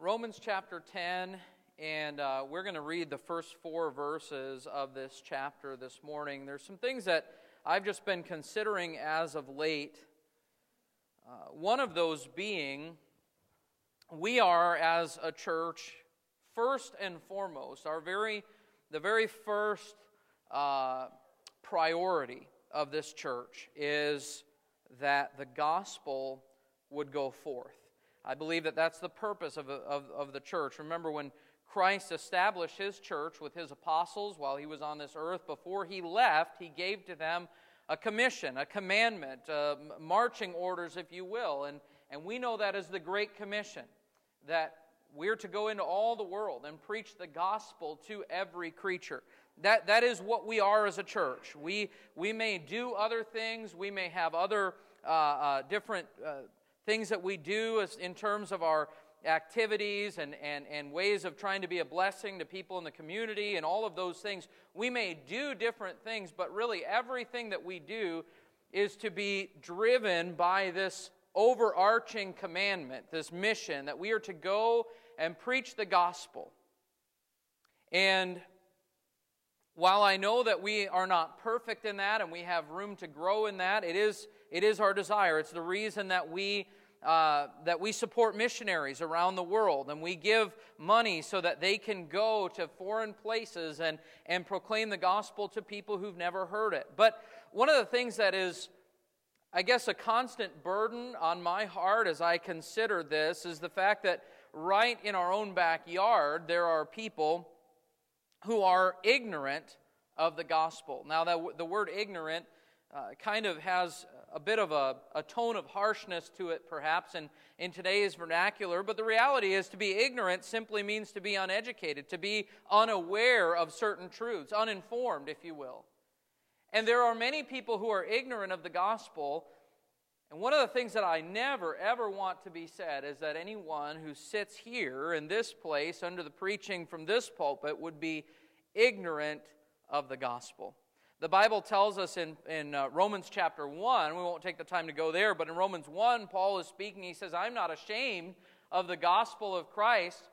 Romans chapter 10, and uh, we're going to read the first four verses of this chapter this morning. There's some things that I've just been considering as of late. Uh, one of those being, we are as a church, first and foremost, our very, the very first uh, priority of this church is that the gospel would go forth. I believe that that's the purpose of, of, of the church. Remember, when Christ established his church with his apostles while he was on this earth, before he left, he gave to them a commission, a commandment, uh, marching orders, if you will. And, and we know that as the Great Commission, that we're to go into all the world and preach the gospel to every creature. That, that is what we are as a church. We, we may do other things, we may have other uh, uh, different uh, things that we do as, in terms of our activities and, and, and ways of trying to be a blessing to people in the community and all of those things. We may do different things, but really everything that we do is to be driven by this overarching commandment, this mission that we are to go and preach the gospel. And while I know that we are not perfect in that and we have room to grow in that, it is, it is our desire. It's the reason that we, uh, that we support missionaries around the world and we give money so that they can go to foreign places and, and proclaim the gospel to people who've never heard it. But one of the things that is, I guess, a constant burden on my heart as I consider this is the fact that right in our own backyard, there are people who are ignorant of the gospel. Now, that, the word ignorant uh, kind of has a bit of a, a tone of harshness to it, perhaps, in, in today's vernacular. But the reality is to be ignorant simply means to be uneducated, to be unaware of certain truths, uninformed, if you will. And there are many people who are ignorant of the gospel. And one of the things that I never, ever want to be said is that anyone who sits here in this place under the preaching from this pulpit would be ignorant of the gospel. The Bible tells us in, in uh, Romans chapter 1, we won't take the time to go there, but in Romans 1, Paul is speaking. He says, I'm not ashamed of the gospel of Christ.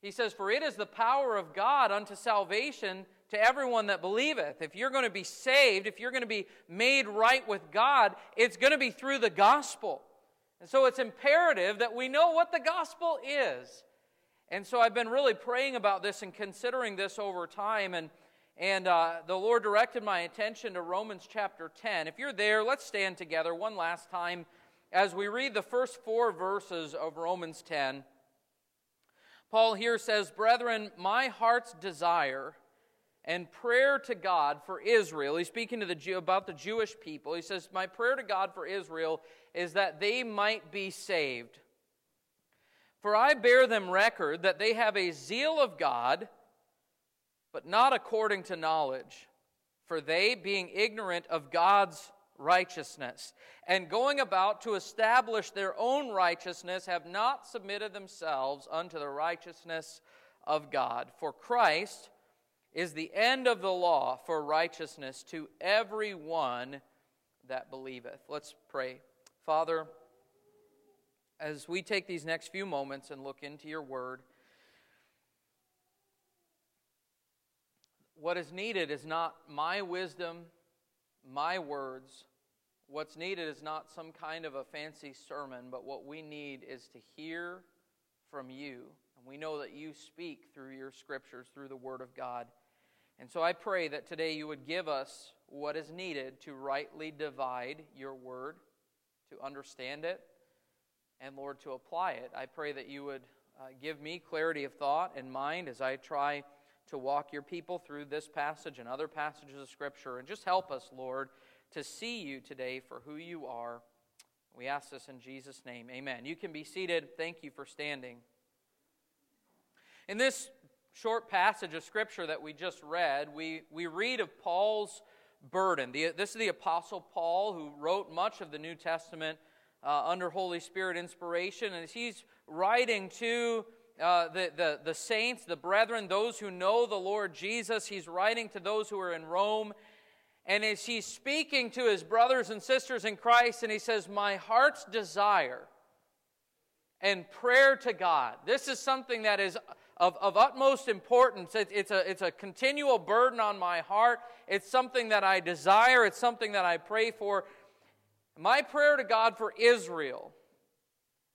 He says, For it is the power of God unto salvation to everyone that believeth. If you're going to be saved, if you're going to be made right with God, it's going to be through the gospel. And so it's imperative that we know what the gospel is. And so I've been really praying about this and considering this over time. And, and uh, the Lord directed my attention to Romans chapter 10. If you're there, let's stand together one last time as we read the first four verses of Romans 10. Paul here says, Brethren, my heart's desire and prayer to God for Israel. He's speaking to the Jew, about the Jewish people. He says, My prayer to God for Israel is that they might be saved. For I bear them record that they have a zeal of God, but not according to knowledge. For they, being ignorant of God's righteousness, and going about to establish their own righteousness, have not submitted themselves unto the righteousness of God. For Christ is the end of the law for righteousness to every one that believeth. Let's pray. Father, as we take these next few moments and look into your word, what is needed is not my wisdom, my words. What's needed is not some kind of a fancy sermon, but what we need is to hear from you. And we know that you speak through your scriptures, through the Word of God. And so I pray that today you would give us what is needed to rightly divide your Word, to understand it, and Lord, to apply it. I pray that you would uh, give me clarity of thought and mind as I try to walk your people through this passage and other passages of Scripture. And just help us, Lord, to see you today for who you are. We ask this in Jesus' name. Amen. You can be seated. Thank you for standing. In this short passage of Scripture that we just read, we, we read of Paul's burden. The, this is the Apostle Paul who wrote much of the New Testament uh, under Holy Spirit inspiration. And as he's writing to uh, the, the, the saints, the brethren, those who know the Lord Jesus, he's writing to those who are in Rome. And as he's speaking to his brothers and sisters in Christ, and he says, My heart's desire and prayer to God. This is something that is of, of utmost importance. It, it's, a, it's a continual burden on my heart. It's something that I desire. It's something that I pray for. My prayer to God for Israel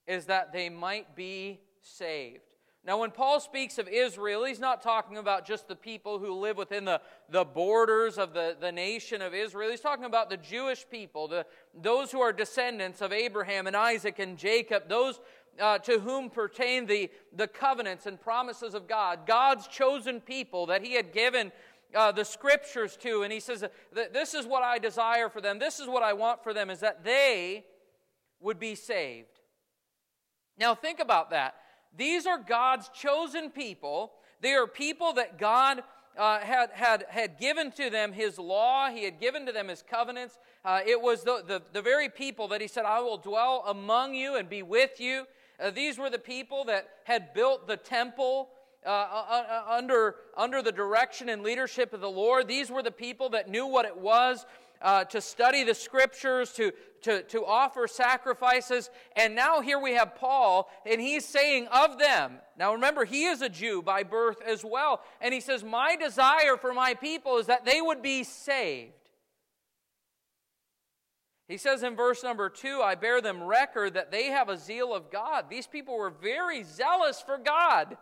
is that they might be saved. Now, when Paul speaks of Israel, he's not talking about just the people who live within the, the borders of the, the nation of Israel. He's talking about the Jewish people, the, those who are descendants of Abraham and Isaac and Jacob, those uh, to whom pertain the, the covenants and promises of God, God's chosen people that he had given uh, the scriptures to. And he says, This is what I desire for them, this is what I want for them, is that they would be saved. Now, think about that. These are God's chosen people. They are people that God uh, had, had, had given to them his law, he had given to them his covenants. Uh, it was the, the, the, very people that he said, I will dwell among you and be with you. Uh, these were the people that had built the temple. Uh, uh, uh, under, under the direction and leadership of the Lord. These were the people that knew what it was uh, to study the scriptures, to, to, to offer sacrifices. And now here we have Paul, and he's saying of them. Now remember, he is a Jew by birth as well. And he says, My desire for my people is that they would be saved. He says in verse number two, I bear them record that they have a zeal of God. These people were very zealous for God.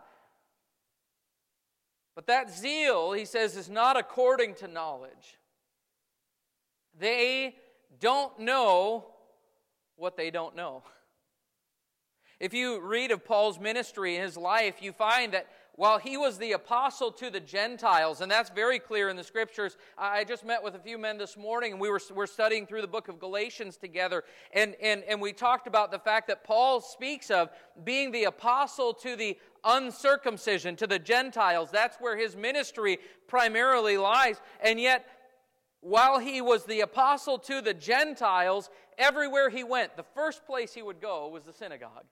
But that zeal, he says, is not according to knowledge. They don't know what they don't know. If you read of Paul's ministry and his life, you find that while he was the apostle to the Gentiles, and that's very clear in the scriptures. I just met with a few men this morning, and we were, studying through the book of Galatians together, and, and, and we talked about the fact that Paul speaks of being the apostle to the uncircumcision, to the Gentiles. That's where his ministry primarily lies. And yet, while he was the apostle to the Gentiles, everywhere he went, the first place he would go was the synagogue,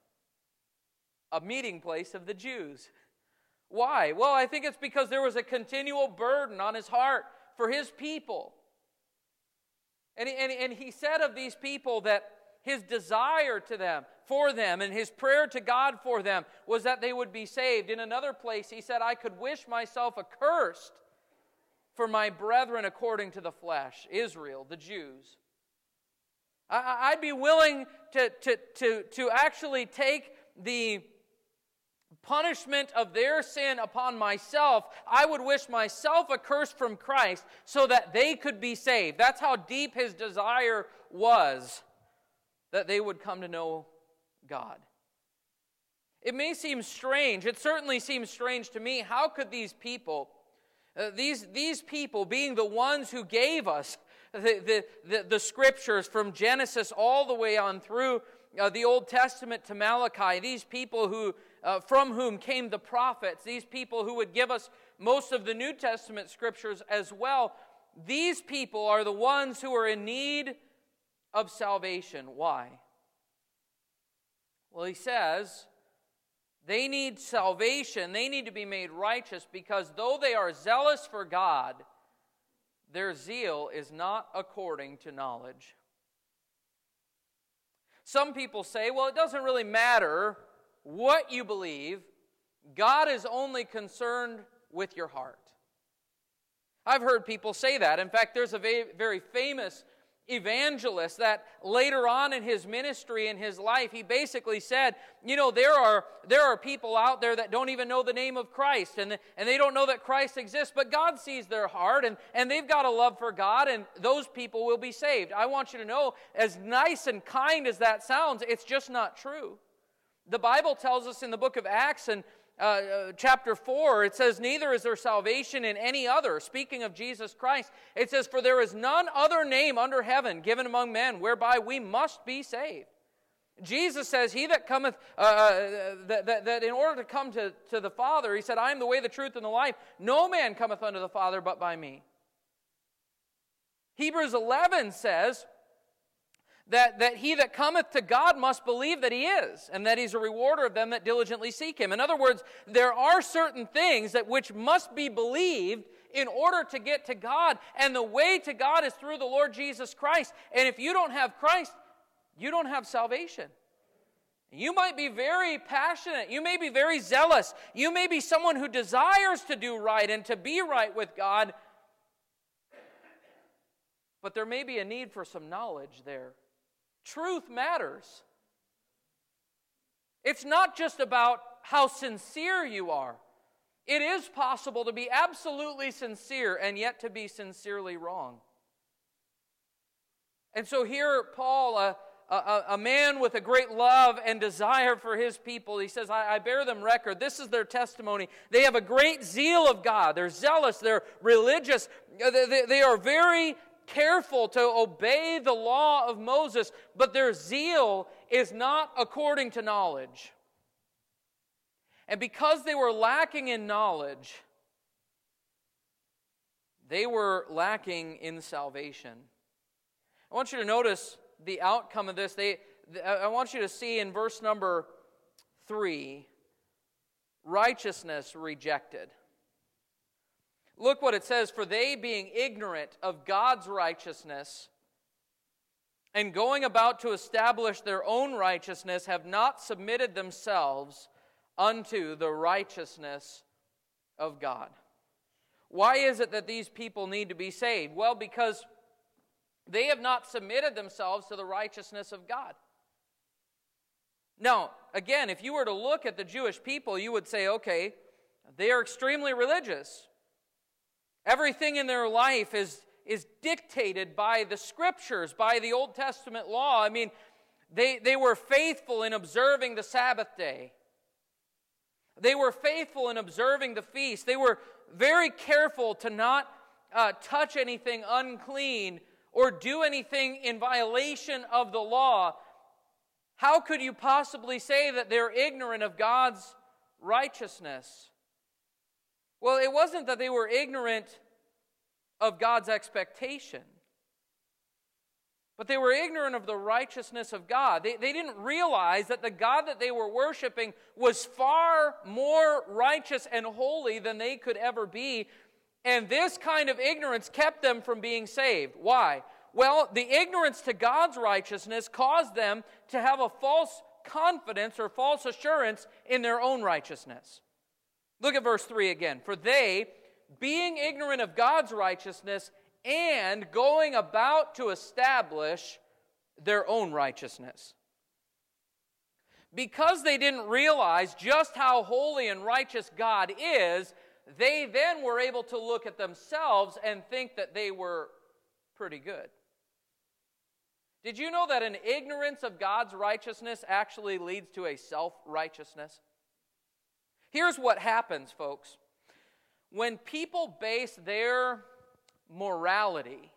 a meeting place of the Jews. Why? Well, I think it's because there was a continual burden on his heart for his people. And, and, and he said of these people that his desire to them, for them, and his prayer to God for them was that they would be saved. In another place, he said, I could wish myself accursed for my brethren according to the flesh, Israel, the Jews. I, would be willing to, to, to, to actually take the punishment of their sin upon myself. I would wish myself accursed from Christ so that they could be saved. That's how deep his desire was that they would come to know God. It may seem strange, it certainly seems strange to me. How could these people uh, these, these people, being the ones who gave us the, the, the, the scriptures from Genesis all the way on through uh, the Old Testament to Malachi, these people who, uh, from whom came the prophets, these people who would give us most of the New Testament scriptures as well, these people are the ones who are in need of salvation. Why? Well, he says, they need salvation. They need to be made righteous because though they are zealous for God, their zeal is not according to knowledge. Some people say, well, it doesn't really matter what you believe, God is only concerned with your heart. I've heard people say that. In fact, there's a very famous evangelist that later on in his ministry in his life he basically said you know there are there are people out there that don't even know the name of christ and, and they don't know that christ exists but god sees their heart and, and they've got a love for god and those people will be saved. I want you to know as nice and kind as that sounds it's just not true. The bible tells us in the book of acts and uh, uh, chapter 4, it says, Neither is there salvation in any other. Speaking of Jesus Christ, it says, For there is none other name under heaven given among men whereby we must be saved. Jesus says, He that cometh, uh, uh, that, that, that, in order to come to, to the Father, He said, I am the way, the truth, and the life. No man cometh unto the Father but by me. Hebrews 11 says, that, that he that cometh to God must believe that he is, and that he's a rewarder of them that diligently seek him. In other words, there are certain things that which must be believed in order to get to God, and the way to God is through the Lord Jesus Christ. And if you don't have Christ, you don't have salvation. You might be very passionate. You may be very zealous. You may be someone who desires to do right and to be right with God. But there may be a need for some knowledge there. Truth matters. It's not just about how sincere you are. It is possible to be absolutely sincere and yet to be sincerely wrong. And so here, Paul, a, a, a, man with a great love and desire for his people, he says, I, I bear them record. This is their testimony. They have a great zeal of God. They're zealous, they're religious, they, they, they are very careful to obey the law of Moses, but their zeal is not according to knowledge. And because they were lacking in knowledge, they were lacking in salvation. I want you to notice the outcome of this. They, I want you to see in verse number three righteousness rejected. Look what it says For they, being ignorant of God's righteousness and going about to establish their own righteousness, have not submitted themselves unto the righteousness of God. Why is it that these people need to be saved? Well, because they have not submitted themselves to the righteousness of God. Now, again, if you were to look at the Jewish people, you would say, okay, they are extremely religious. Everything in their life is, is dictated by the scriptures, by the Old Testament law. I mean, they, they were faithful in observing the Sabbath day. They were faithful in observing the feast. They were very careful to not uh, touch anything unclean or do anything in violation of the law. How could you possibly say that they're ignorant of God's righteousness? Well, it wasn't that they were ignorant of God's expectation. But they were ignorant of the righteousness of God. They, they didn't realize that the God that they were worshiping was far more righteous and holy than they could ever be. And this kind of ignorance kept them from being saved. Why? Well, the ignorance to God's righteousness caused them to have a false confidence or false assurance in their own righteousness. Look at verse 3 again. For they, being ignorant of God's righteousness, and going about to establish their own righteousness. Because they didn't realize just how holy and righteous God is, they then were able to look at themselves and think that they were pretty good. Did you know that an ignorance of God's righteousness actually leads to a self righteousness? Here's what happens, folks. When people base their morality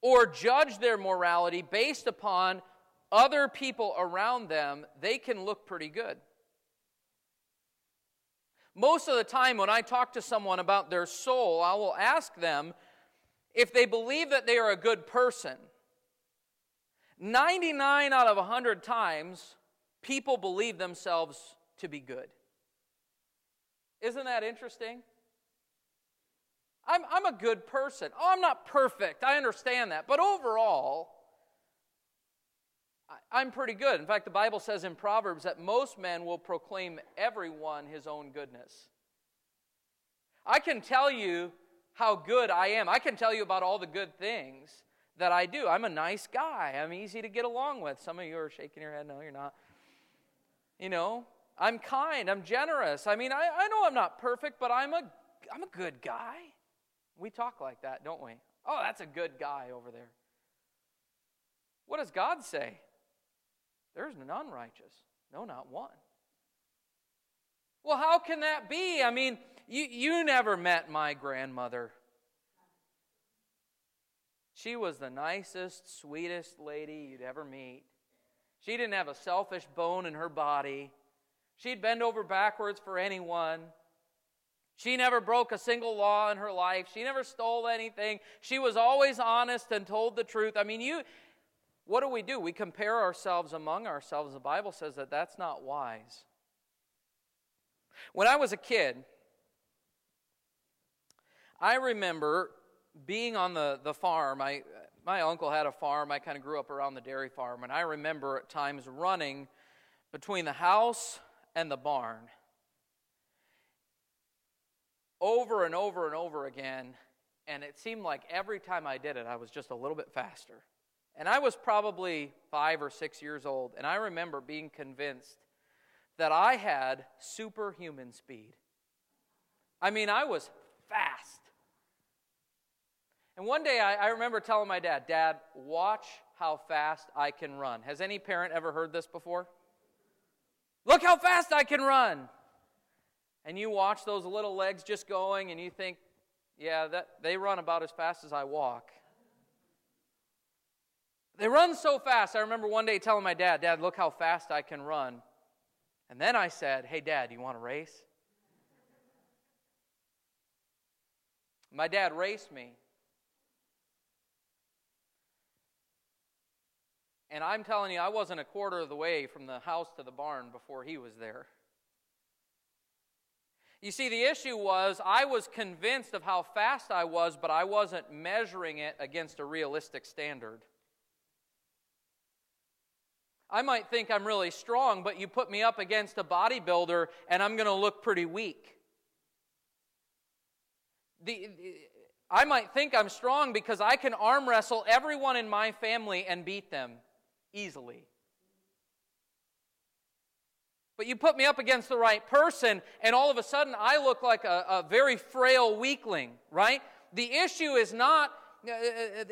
or judge their morality based upon other people around them, they can look pretty good. Most of the time, when I talk to someone about their soul, I will ask them if they believe that they are a good person. 99 out of 100 times, people believe themselves to be good. Isn't that interesting? I'm, I'm a good person. Oh, I'm not perfect. I understand that. But overall, I, I'm pretty good. In fact, the Bible says in Proverbs that most men will proclaim everyone his own goodness. I can tell you how good I am. I can tell you about all the good things that I do. I'm a nice guy. I'm easy to get along with. Some of you are shaking your head. No, you're not. You know, I'm kind. I'm generous. I mean, I, I know I'm not perfect, but I'm a, I'm a good guy. We talk like that, don't we? Oh, that's a good guy over there. What does God say? There's none righteous. No, not one. Well, how can that be? I mean, you, you never met my grandmother. She was the nicest, sweetest lady you'd ever meet. She didn't have a selfish bone in her body. She'd bend over backwards for anyone. She never broke a single law in her life. She never stole anything. She was always honest and told the truth. I mean, you what do we do? We compare ourselves among ourselves. The Bible says that that's not wise. When I was a kid, I remember being on the, the farm. I, my uncle had a farm. I kind of grew up around the dairy farm, and I remember at times running between the house and the barn over and over and over again. And it seemed like every time I did it, I was just a little bit faster. And I was probably five or six years old, and I remember being convinced that I had superhuman speed. I mean, I was fast. And one day I, I, remember telling my dad, Dad, watch how fast I can run. Has any parent ever heard this before? Look how fast I can run. And you watch those little legs just going and you think, yeah, that, they run about as fast as I walk. They run so fast. I remember one day telling my dad, Dad, look how fast I can run. And then I said, Hey, Dad, do you want to race? My dad raced me. And I'm telling you, I wasn't a quarter of the way from the house to the barn before he was there. You see, the issue was I was convinced of how fast I was, but I wasn't measuring it against a realistic standard. I might think I'm really strong, but you put me up against a bodybuilder and I'm going to look pretty weak. The, I might think I'm strong because I can arm wrestle everyone in my family and beat them easily. But you put me up against the right person, and all of a sudden I look like a, a very frail weakling, right? The issue is not. Uh, uh, uh,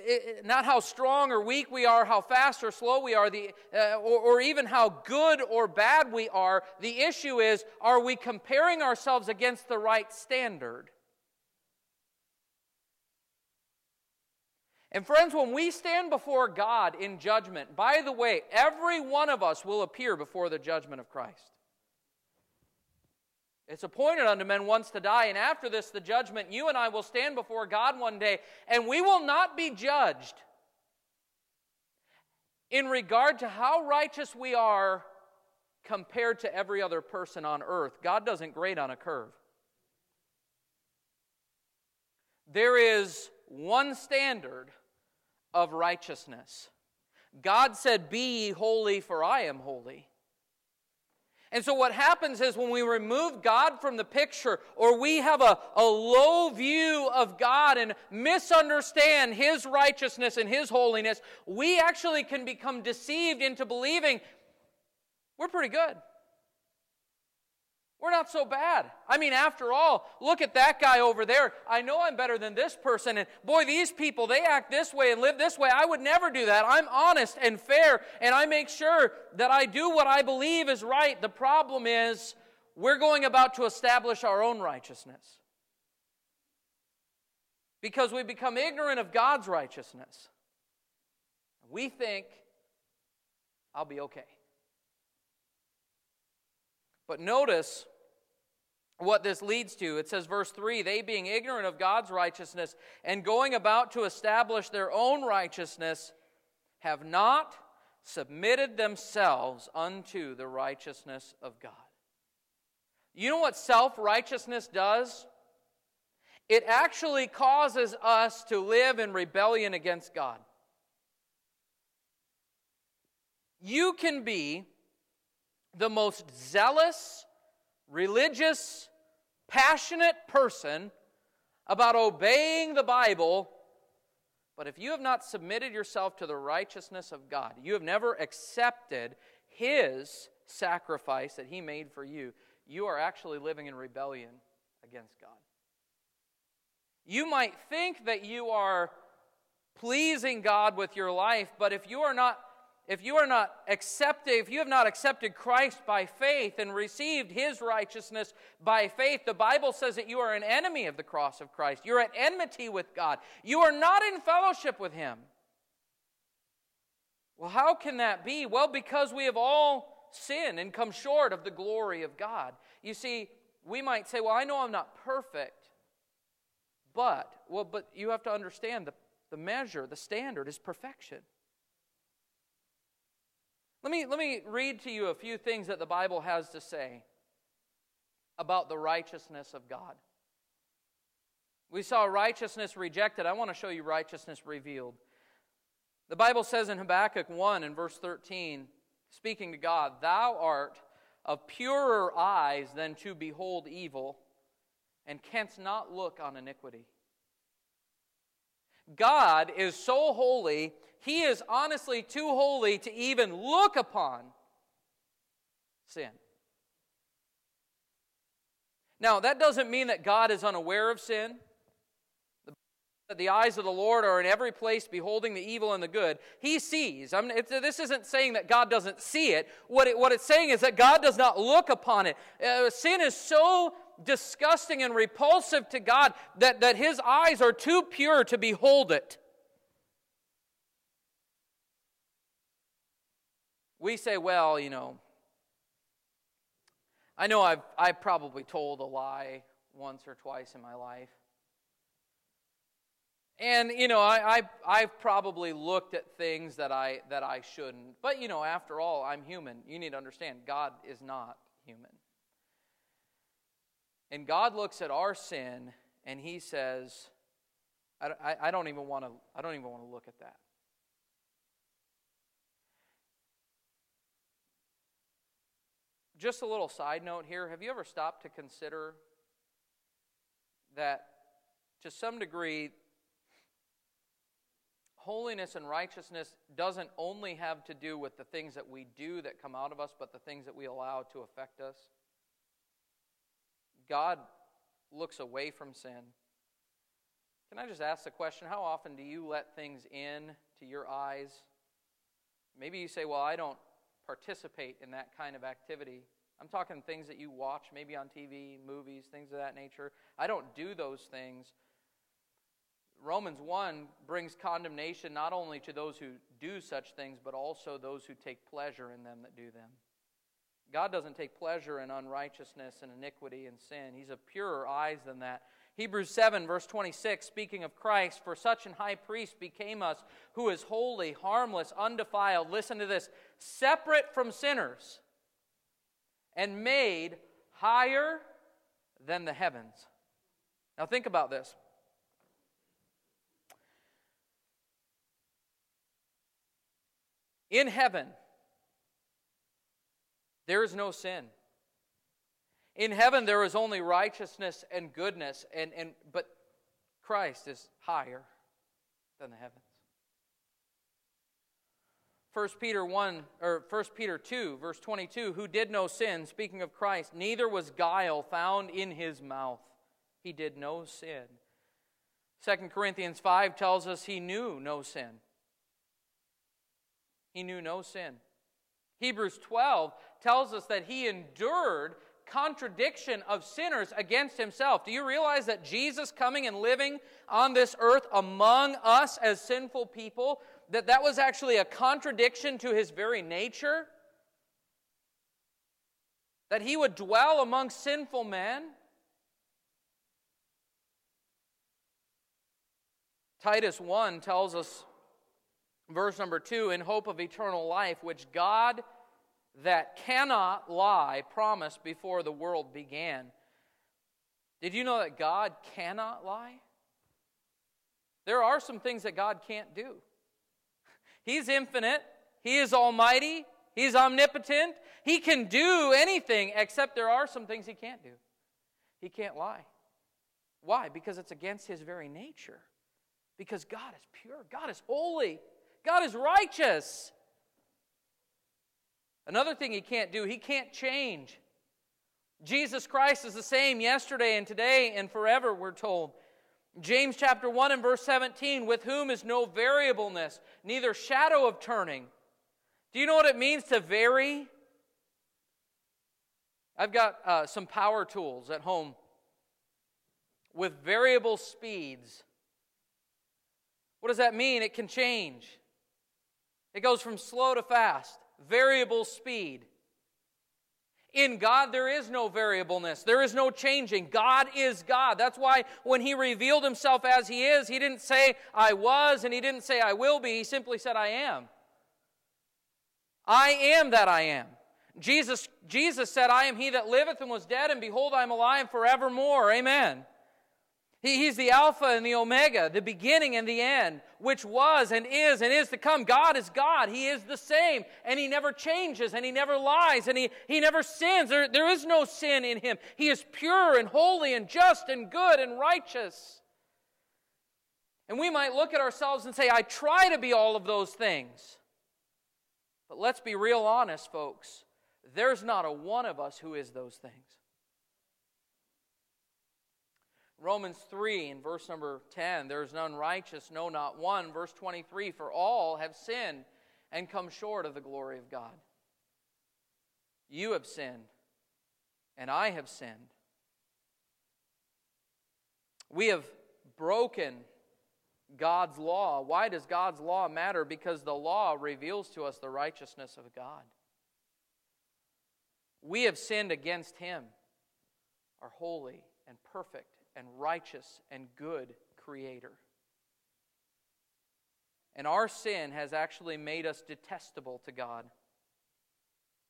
not how strong or weak we are, how fast or slow we are, the, uh, or, or even how good or bad we are. The issue is are we comparing ourselves against the right standard? And friends, when we stand before God in judgment, by the way, every one of us will appear before the judgment of Christ. It's appointed unto men once to die, and after this, the judgment. You and I will stand before God one day, and we will not be judged in regard to how righteous we are compared to every other person on earth. God doesn't grade on a curve. There is one standard of righteousness. God said, Be ye holy, for I am holy. And so, what happens is when we remove God from the picture, or we have a, a low view of God and misunderstand His righteousness and His holiness, we actually can become deceived into believing we're pretty good. We're not so bad. I mean, after all, look at that guy over there. I know I'm better than this person. And boy, these people, they act this way and live this way. I would never do that. I'm honest and fair, and I make sure that I do what I believe is right. The problem is, we're going about to establish our own righteousness because we become ignorant of God's righteousness. We think, I'll be okay. But notice what this leads to. It says, verse 3 they being ignorant of God's righteousness and going about to establish their own righteousness have not submitted themselves unto the righteousness of God. You know what self righteousness does? It actually causes us to live in rebellion against God. You can be the most zealous, religious, passionate person about obeying the Bible, but if you have not submitted yourself to the righteousness of God, you have never accepted His sacrifice that He made for you, you are actually living in rebellion against God. You might think that you are pleasing God with your life, but if you are not if you are not accepted, if you have not accepted Christ by faith and received his righteousness by faith, the Bible says that you are an enemy of the cross of Christ. You're at enmity with God. You are not in fellowship with him. Well, how can that be? Well, because we have all sinned and come short of the glory of God. You see, we might say, well, I know I'm not perfect, but, well, but you have to understand the, the measure, the standard is perfection. Let me, let me read to you a few things that the Bible has to say about the righteousness of God. We saw righteousness rejected. I want to show you righteousness revealed. The Bible says in Habakkuk 1 and verse 13, speaking to God, Thou art of purer eyes than to behold evil, and canst not look on iniquity. God is so holy, He is honestly too holy to even look upon sin. Now, that doesn't mean that God is unaware of sin. That The eyes of the Lord are in every place, beholding the evil and the good. He sees. I mean, this isn't saying that God doesn't see it. What, it. what it's saying is that God does not look upon it. Uh, sin is so disgusting and repulsive to God that, that his eyes are too pure to behold it. We say, well, you know, I know I've, I've probably told a lie once or twice in my life. And you know, I, I have probably looked at things that I that I shouldn't. But you know, after all, I'm human. You need to understand, God is not human. And God looks at our sin and He says, I, I, I don't even want to. I don't even want to look at that. Just a little side note here. Have you ever stopped to consider that, to some degree, holiness and righteousness doesn't only have to do with the things that we do that come out of us, but the things that we allow to affect us. God looks away from sin. Can I just ask the question how often do you let things in to your eyes? Maybe you say, Well, I don't participate in that kind of activity. I'm talking things that you watch, maybe on TV, movies, things of that nature. I don't do those things. Romans 1 brings condemnation not only to those who do such things, but also those who take pleasure in them that do them. God doesn't take pleasure in unrighteousness and iniquity and sin. He's of purer eyes than that. Hebrews 7, verse 26, speaking of Christ, for such an high priest became us, who is holy, harmless, undefiled. Listen to this separate from sinners, and made higher than the heavens. Now, think about this. In heaven, there is no sin. In heaven, there is only righteousness and goodness, and, and, but Christ is higher than the heavens. 1 Peter 1 or 1 Peter 2 verse 22 who did no sin speaking of Christ neither was guile found in his mouth. He did no sin. 2 Corinthians 5 tells us he knew no sin. He knew no sin. Hebrews 12 tells us that he endured contradiction of sinners against himself. Do you realize that Jesus coming and living on this earth among us as sinful people, that that was actually a contradiction to his very nature? That he would dwell among sinful men? Titus 1 tells us verse number two, in hope of eternal life, which God that cannot lie promised before the world began. Did you know that God cannot lie? There are some things that God can't do. He's infinite, He is almighty, He's omnipotent. He can do anything except there are some things He can't do. He can't lie. Why? Because it's against His very nature. Because God is pure, God is holy. God is righteous. Another thing he can't do, he can't change. Jesus Christ is the same yesterday and today and forever, we're told. James chapter 1 and verse 17, with whom is no variableness, neither shadow of turning. Do you know what it means to vary? I've got uh, some power tools at home with variable speeds. What does that mean? It can change. It goes from slow to fast, variable speed. In God, there is no variableness. There is no changing. God is God. That's why when He revealed Himself as He is, He didn't say, I was, and He didn't say, I will be. He simply said, I am. I am that I am. Jesus, Jesus said, I am He that liveth and was dead, and behold, I am alive forevermore. Amen. He, he's the Alpha and the Omega, the beginning and the end, which was and is and is to come. God is God. He is the same, and He never changes, and He never lies, and He, he never sins. There, there is no sin in Him. He is pure and holy and just and good and righteous. And we might look at ourselves and say, I try to be all of those things. But let's be real honest, folks. There's not a one of us who is those things. Romans 3 in verse number 10 there is none righteous, no, not one. Verse 23 for all have sinned and come short of the glory of God. You have sinned, and I have sinned. We have broken God's law. Why does God's law matter? Because the law reveals to us the righteousness of God. We have sinned against Him, our holy and perfect and righteous and good Creator. And our sin has actually made us detestable to God.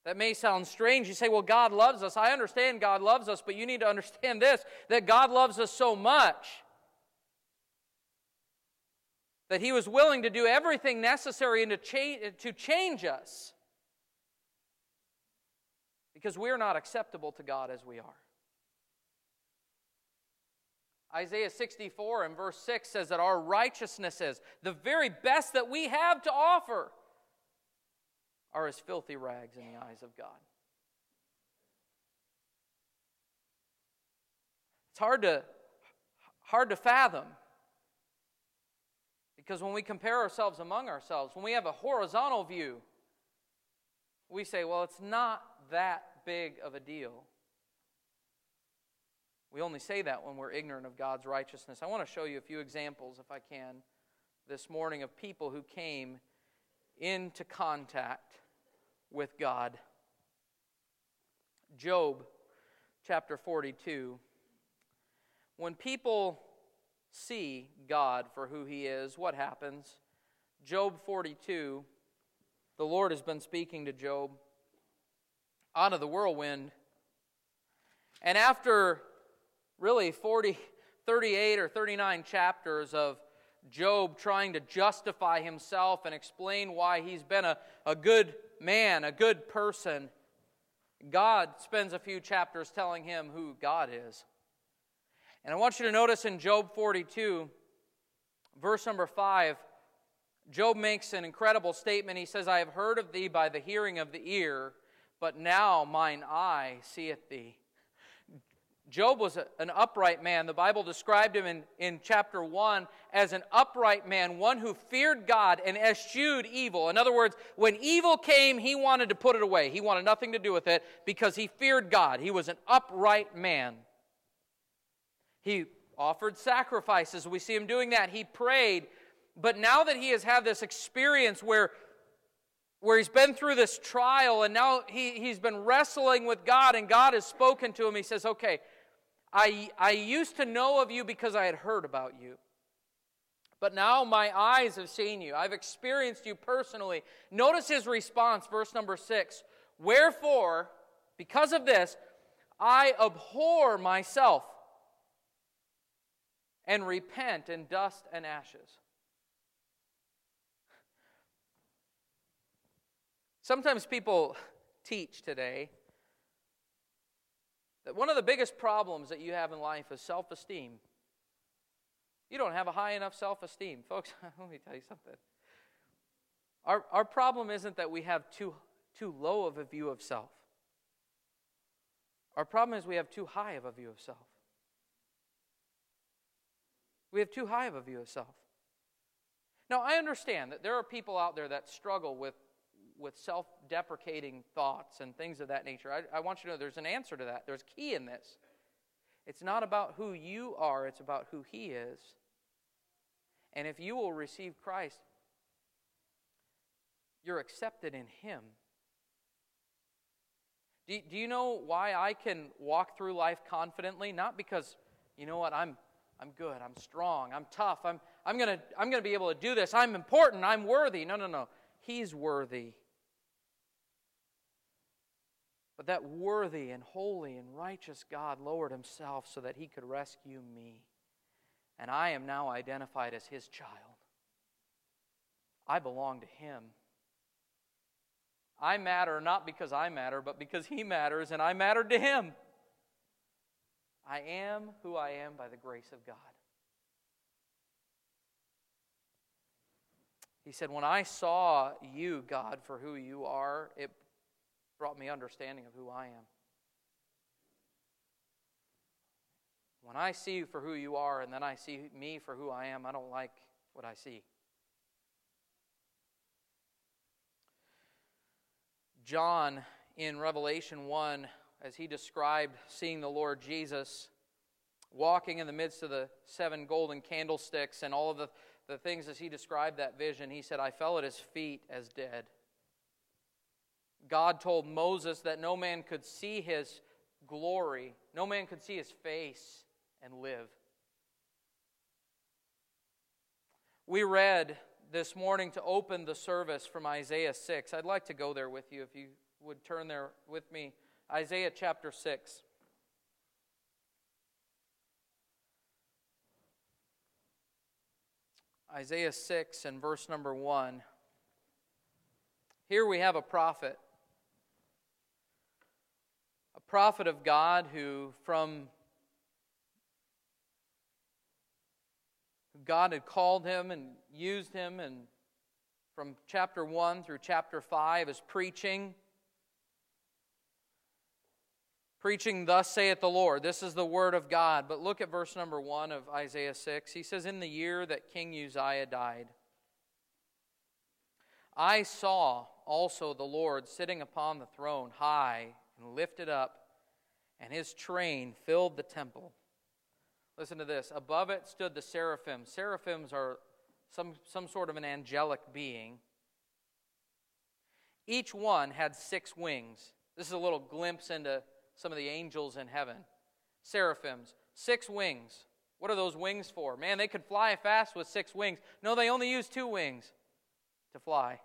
That may sound strange. You say, well, God loves us. I understand God loves us, but you need to understand this that God loves us so much that He was willing to do everything necessary to, change, to change us because we're not acceptable to God as we are. Isaiah 64 and verse 6 says that our righteousness is the very best that we have to offer are as filthy rags in the eyes of God. It's hard to, hard to fathom because when we compare ourselves among ourselves, when we have a horizontal view, we say, well, it's not that big of a deal. We only say that when we're ignorant of God's righteousness. I want to show you a few examples, if I can, this morning of people who came into contact with God. Job chapter 42. When people see God for who he is, what happens? Job 42, the Lord has been speaking to Job out of the whirlwind. And after really 40, 38 or 39 chapters of Job trying to justify himself and explain why he's been a, a good man, a good person, God spends a few chapters telling him who God is. And I want you to notice in Job 42, verse number 5, Job makes an incredible statement. He says, I have heard of thee by the hearing of the ear, but now mine eye seeth thee. Job was a, an upright man. The Bible described him in, in chapter 1 as an upright man, one who feared God and eschewed evil. In other words, when evil came, he wanted to put it away. He wanted nothing to do with it because he feared God. He was an upright man. He offered sacrifices. We see him doing that. He prayed. But now that he has had this experience where where he's been through this trial and now he, he's been wrestling with God and God has spoken to him. He says, Okay, I, I used to know of you because I had heard about you. But now my eyes have seen you. I've experienced you personally. Notice his response, verse number six. Wherefore, because of this, I abhor myself and repent in dust and ashes. Sometimes people teach today that one of the biggest problems that you have in life is self esteem. You don't have a high enough self esteem. Folks, let me tell you something. Our, our problem isn't that we have too, too low of a view of self. Our problem is we have too high of a view of self. We have too high of a view of self. Now, I understand that there are people out there that struggle with with self deprecating thoughts and things of that nature. I, I want you to know there's an answer to that. There's key in this. It's not about who you are, it's about who He is. And if you will receive Christ, you're accepted in Him. Do, do you know why I can walk through life confidently? Not because, you know what, I'm, I'm good, I'm strong, I'm tough, I'm, I'm going to I'm going to be able to do this, I'm important, I'm worthy. No, no, no. He's worthy. But that worthy and holy and righteous God lowered himself so that he could rescue me. and I am now identified as his child. I belong to him. I matter not because I matter, but because he matters, and I mattered to him. I am who I am by the grace of God. He said, When I saw you, God, for who you are, it brought me understanding of who I am. When I see you for who you are and then I see me for who I am, I don't like what I see. John in Revelation 1, as he described seeing the Lord Jesus walking in the midst of the seven golden candlesticks and all of the, the things as he described that vision, he said, I fell at his feet as dead. God told Moses that no man could see his glory, no man could see his face and live. We read this morning to open the service from Isaiah 6. I'd like to go there with you if you would turn there with me. Isaiah chapter 6. Isaiah 6 and verse number 1. Here we have a prophet. Prophet of God who, from God had called him and used him, and from chapter 1 through chapter 5 is preaching. Preaching, Thus saith the Lord. This is the word of God. But look at verse number 1 of Isaiah 6. He says, In the year that King Uzziah died, I saw also the Lord sitting upon the throne, high and lifted up, and his train filled the temple. Listen to this. Above it stood the seraphim. Seraphims are some, some sort of an angelic being. Each one had six wings. This is a little glimpse into some of the angels in heaven. Seraphims, six wings. What are those wings for? Man, they could fly fast with six wings. No, they only use two wings to fly.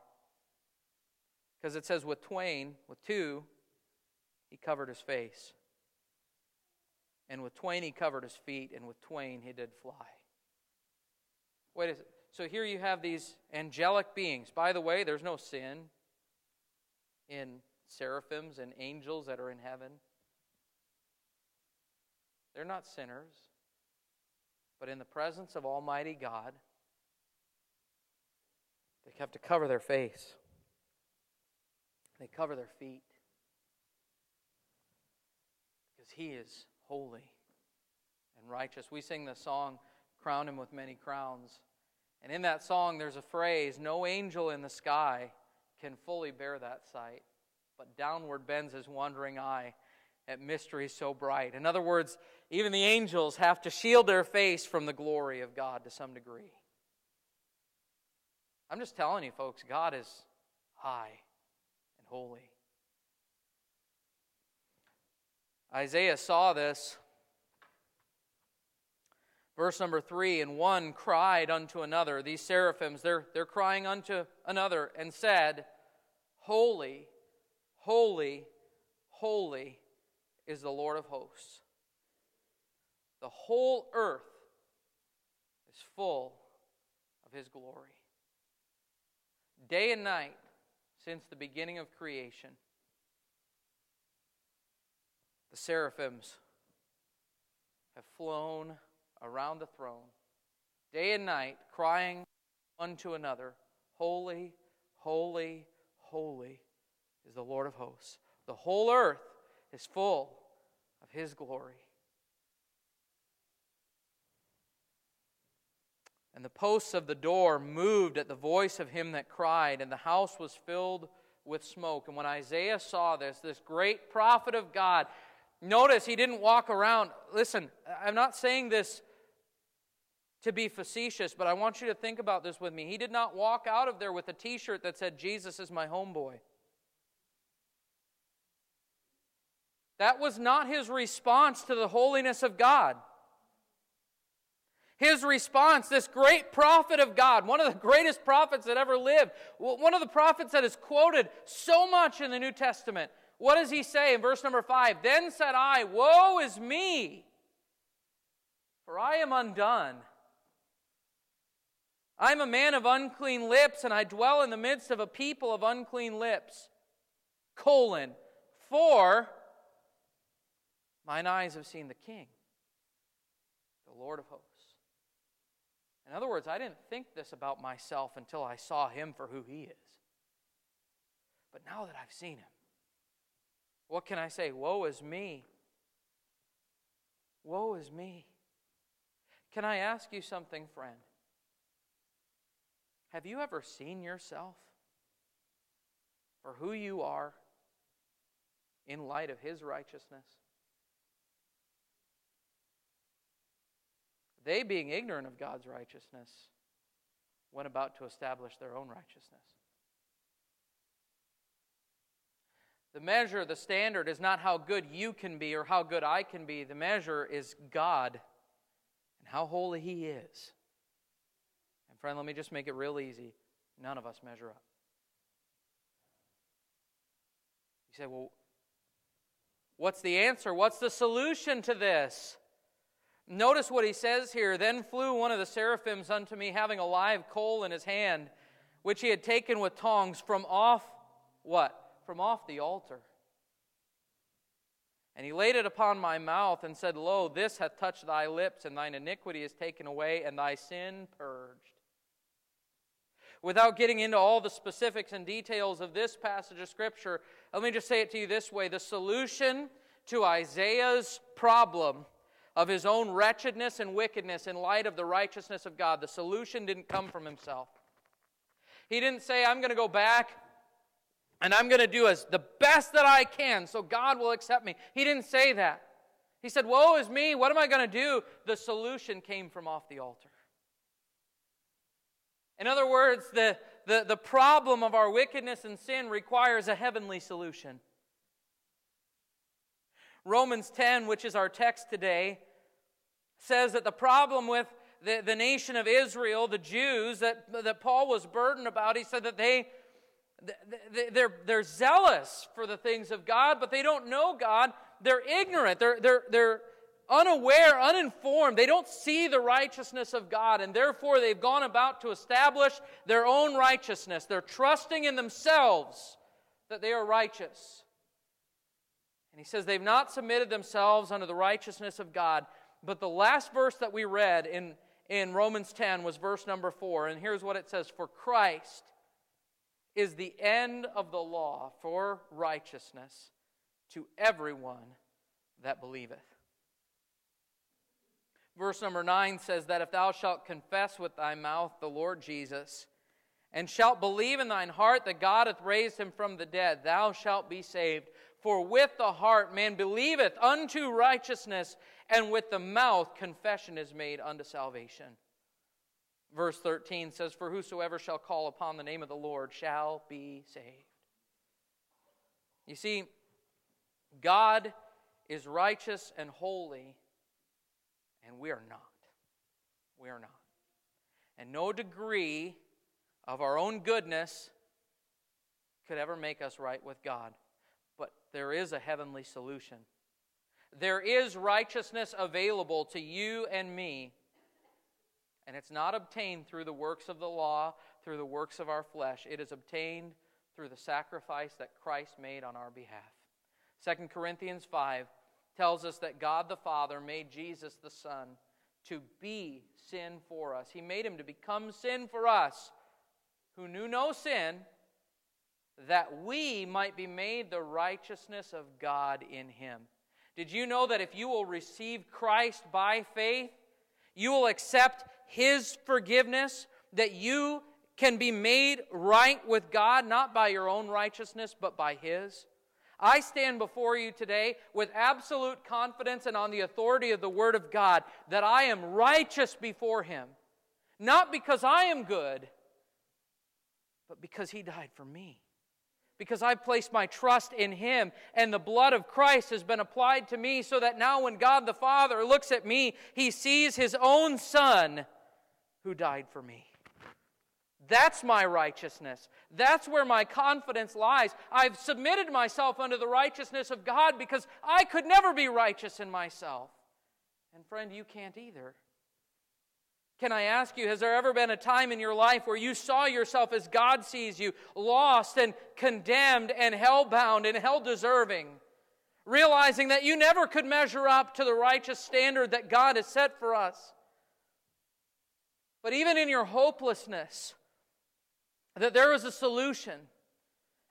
Because it says, with twain, with two, he covered his face. And with twain he covered his feet, and with twain he did fly. Wait a So here you have these angelic beings. By the way, there's no sin in seraphims and angels that are in heaven. They're not sinners. But in the presence of Almighty God, they have to cover their face, they cover their feet. Because He is holy and righteous. We sing the song, Crown Him with Many Crowns. And in that song, there's a phrase No angel in the sky can fully bear that sight, but downward bends his wondering eye at mysteries so bright. In other words, even the angels have to shield their face from the glory of God to some degree. I'm just telling you, folks, God is high and holy. Isaiah saw this. Verse number three, and one cried unto another, these seraphims, they're, they're crying unto another, and said, Holy, holy, holy is the Lord of hosts. The whole earth is full of his glory. Day and night, since the beginning of creation, the seraphims have flown around the throne, day and night, crying one to another, Holy, holy, holy is the Lord of hosts. The whole earth is full of his glory. And the posts of the door moved at the voice of him that cried, and the house was filled with smoke. And when Isaiah saw this, this great prophet of God, notice he didn't walk around. Listen, I'm not saying this to be facetious, but I want you to think about this with me. He did not walk out of there with a t shirt that said, Jesus is my homeboy. That was not his response to the holiness of God. His response, this great prophet of God, one of the greatest prophets that ever lived, one of the prophets that is quoted so much in the New Testament, what does he say in verse number five? Then said I, Woe is me, for I am undone, I'm a man of unclean lips, and I dwell in the midst of a people of unclean lips. Colon, for mine eyes have seen the King, the Lord of hosts. In other words, I didn't think this about myself until I saw him for who he is. But now that I've seen him, what can I say? Woe is me. Woe is me. Can I ask you something, friend? Have you ever seen yourself for who you are in light of His righteousness? They, being ignorant of God's righteousness, went about to establish their own righteousness. The measure, the standard, is not how good you can be or how good I can be. The measure is God and how holy He is. And, friend, let me just make it real easy. None of us measure up. You say, well, what's the answer? What's the solution to this? Notice what he says here. Then flew one of the seraphims unto me, having a live coal in his hand, which he had taken with tongs from off what? From off the altar. And he laid it upon my mouth and said, Lo, this hath touched thy lips, and thine iniquity is taken away, and thy sin purged. Without getting into all the specifics and details of this passage of Scripture, let me just say it to you this way the solution to Isaiah's problem of his own wretchedness and wickedness in light of the righteousness of God, the solution didn't come from himself. He didn't say, I'm going to go back and I'm going to do as the best that I can so God will accept me. He didn't say that. He said, Woe is me, what am I going to do? The solution came from off the altar. In other words, the, the, the problem of our wickedness and sin requires a heavenly solution. Romans 10, which is our text today, says that the problem with the, the nation of Israel, the Jews, that, that Paul was burdened about, he said that they, they're, they're zealous for the things of God, but they don't know God. They're ignorant. They're, they're, they're, unaware, uninformed. They don't see the righteousness of God, and therefore they've gone about to establish their own righteousness. They're trusting in themselves that they are righteous. And he says they've not submitted themselves unto the righteousness of God. But the last verse that we read in, in Romans 10 was verse number 4. And here's what it says For Christ is the end of the law for righteousness to everyone that believeth. Verse number 9 says that if thou shalt confess with thy mouth the Lord Jesus, and shalt believe in thine heart that God hath raised him from the dead, thou shalt be saved. For with the heart man believeth unto righteousness, and with the mouth confession is made unto salvation. Verse 13 says, For whosoever shall call upon the name of the Lord shall be saved. You see, God is righteous and holy and we are not. We are not. And no degree of our own goodness could ever make us right with God. But there is a heavenly solution. There is righteousness available to you and me. And it's not obtained through the works of the law, through the works of our flesh. It is obtained through the sacrifice that Christ made on our behalf. 2 Corinthians 5 tells us that God the Father made Jesus the Son to be sin for us. He made him to become sin for us who knew no sin, that we might be made the righteousness of God in him. Did you know that if you will receive Christ by faith, you will accept his forgiveness, that you can be made right with God, not by your own righteousness, but by his? I stand before you today with absolute confidence and on the authority of the Word of God that I am righteous before Him. Not because I am good, but because He died for me. Because I've placed my trust in Him, and the blood of Christ has been applied to me, so that now when God the Father looks at me, He sees His own Son who died for me. That's my righteousness. That's where my confidence lies. I've submitted myself unto the righteousness of God because I could never be righteous in myself. And friend, you can't either. Can I ask you, has there ever been a time in your life where you saw yourself as God sees you, lost and condemned and hell bound and hell deserving? Realizing that you never could measure up to the righteous standard that God has set for us. But even in your hopelessness, that there is a solution.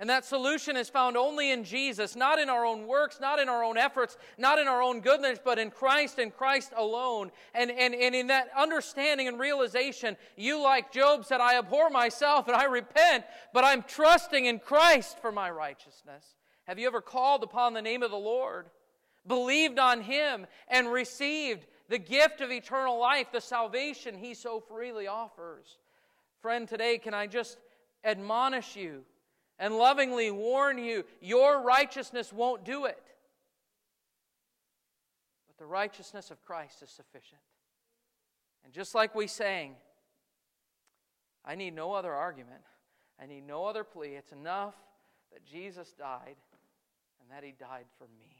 And that solution is found only in Jesus, not in our own works, not in our own efforts, not in our own goodness, but in Christ and Christ alone. And, and, and in that understanding and realization, you, like Job, said, I abhor myself and I repent, but I'm trusting in Christ for my righteousness. Have you ever called upon the name of the Lord, believed on Him, and received the gift of eternal life, the salvation He so freely offers? Friend, today, can I just admonish you? and lovingly warn you your righteousness won't do it. But the righteousness of Christ is sufficient. And just like we sang, I need no other argument, I need no other plea. It's enough that Jesus died and that he died for me.